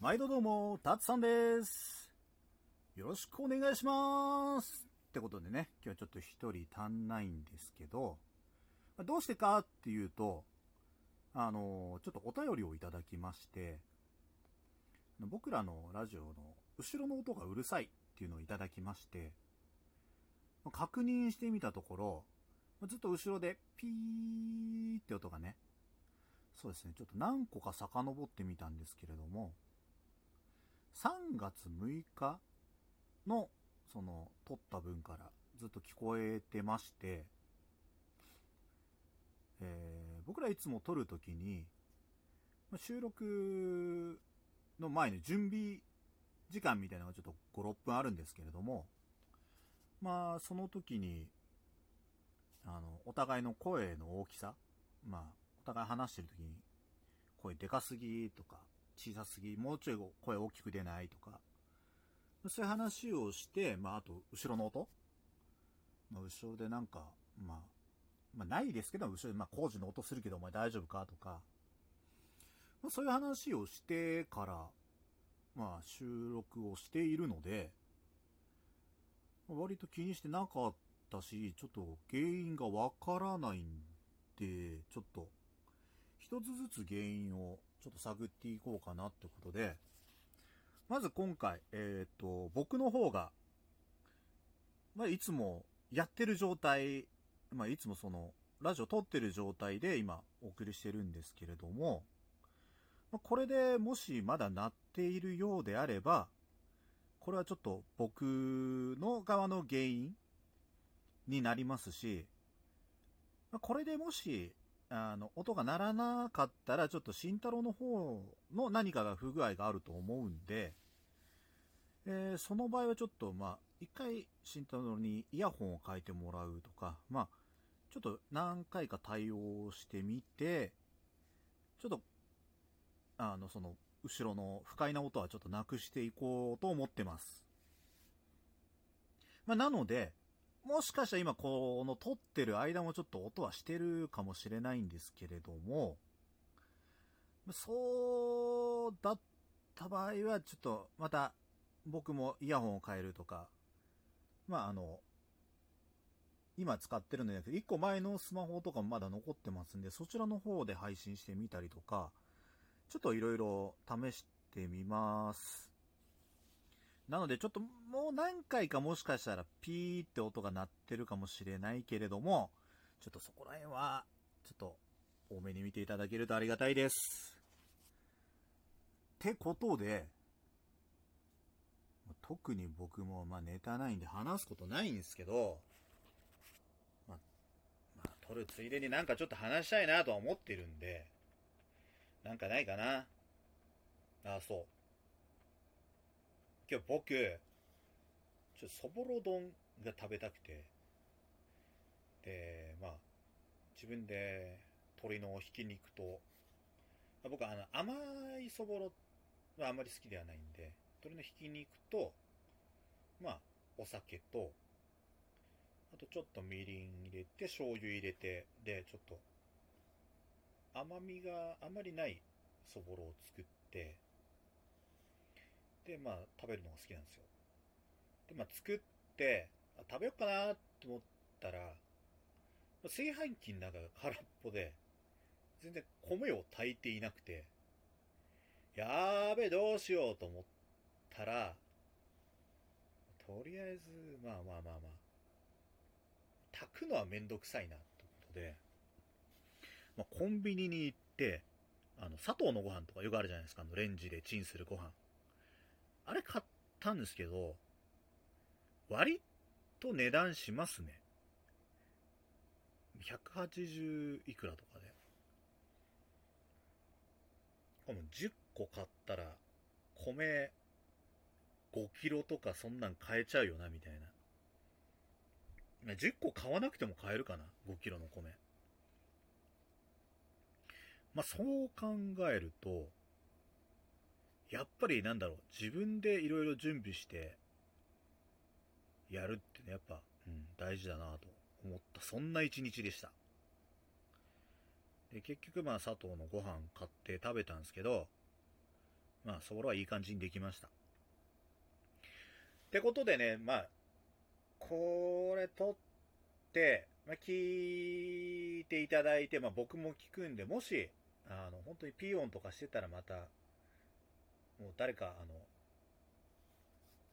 毎度どうも、たつさんです。よろしくお願いします。ってことでね、今日はちょっと一人足んないんですけど、どうしてかっていうと、あの、ちょっとお便りをいただきまして、僕らのラジオの後ろの音がうるさいっていうのをいただきまして、確認してみたところ、ずっと後ろでピーって音がね、そうですね、ちょっと何個か遡ってみたんですけれども、3月6日の、その、撮った分からずっと聞こえてまして、えー僕らいつも撮るときに、収録の前の準備時間みたいなのがちょっと5、6分あるんですけれども、まあ、その時に、あの、お互いの声の大きさ、まあ、お互い話してる時に、声でかすぎとか、小さすぎ、もうちょい声大きく出ないとか、そういう話をして、まあ、あと、後ろの音？まあ、後ろでなんか、まあ、まあ、ないですけど、後ろで、まあ、工事の音するけど、お前大丈夫か？とか、まあ、そういう話をしてから、まあ、収録をしているので、割と気にしてなかったし、ちょっと原因がわからないんで、ちょっと、一つずつ原因をちょっと探っていこうかなってことで、まず今回、えっ、と、僕の方が、まあ、いつもやってる状態、まあ、いつもその、ラジオ撮ってる状態で今お送りしてるんですけれども、まあこれでもしまだ鳴っているようであれば、これはちょっと僕の側の原因になりますし、まあこれでもし、あの、音が鳴らなかったら、ちょっと慎太郎の方の何かが不具合があると思うんで、えーその場合はちょっと、まあ、一回、慎太郎にイヤホンを変えてもらうとか、まあ、ちょっと何回か対応してみて、ちょっと、あの、その、後ろの不快な音はちょっとなくしていこうと思ってます。まあ、なので、もしかしたら今この撮ってる間もちょっと音はしてるかもしれないんですけれども、そうだった場合はちょっとまた僕もイヤホンを変えるとか、まああの、今使ってるのじゃなくて、一個前のスマホとかもまだ残ってますんで、そちらの方で配信してみたりとか、ちょっといろいろ試してみます。なのでちょっともう何回かもしかしたらピーって音が鳴ってるかもしれないけれども、ちょっとそこら辺は、ちょっと多めに見ていただけるとありがたいです。ってことで、特に僕もまあネタないんで話すことないんですけど、まあ、まあ、撮るついでになんかちょっと話したいなとは思ってるんで、なんかないかな？ああ、そう。今日僕、ちょっとそぼろ丼が食べたくて、で、まあ、自分で鶏のひき肉と、僕はあの甘いそぼろはあまり好きではないんで、鶏のひき肉と、まあ、お酒と、あとちょっとみりん入れて、醤油入れて、で、ちょっと、甘みがあまりないそぼろを作って、で、まあ、食べるのが好きなんですよ。で、まあ、作って、あ食べようかなと思ったら、炊飯器の中が空っぽで、全然米を炊いていなくて、やーべえ、どうしようと思ったら、とりあえず、まあまあまあまあ、炊くのはめんどくさいな、ってことで、まあ、コンビニに行って、あの、砂糖のご飯とかよくあるじゃないですか、あの、レンジでチンするご飯。あれ買ったんですけど、割と値段しますね。180いくらとかで。しかも10個買ったら、米5キロとかそんなん買えちゃうよな、みたいな。10個買わなくても買えるかな、5キロの米。まあそう考えると、やっぱりなんだろう、自分でいろいろ準備して、やるってね、やっぱ、うん、大事だなと思った、そんな一日でした。で、結局まあ佐藤のご飯買って食べたんですけど、まあ、そこらはいい感じにできました。ってことでね、まあ、これ撮って、まあ、聞いていただいて、まあ、僕も聞くんで、もし、あの、本当にピー音とかしてたらまた、誰か、あの、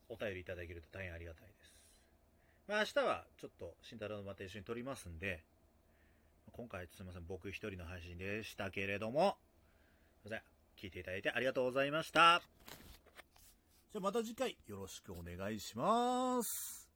お便りいただけると大変ありがたいです。まあ、明日はちょっと慎太郎のまた一緒に撮りますんで、今回すみません、僕一人の配信でしたけれども、すいません、聞いていただいてありがとうございました。じゃあまた次回よろしくお願いします。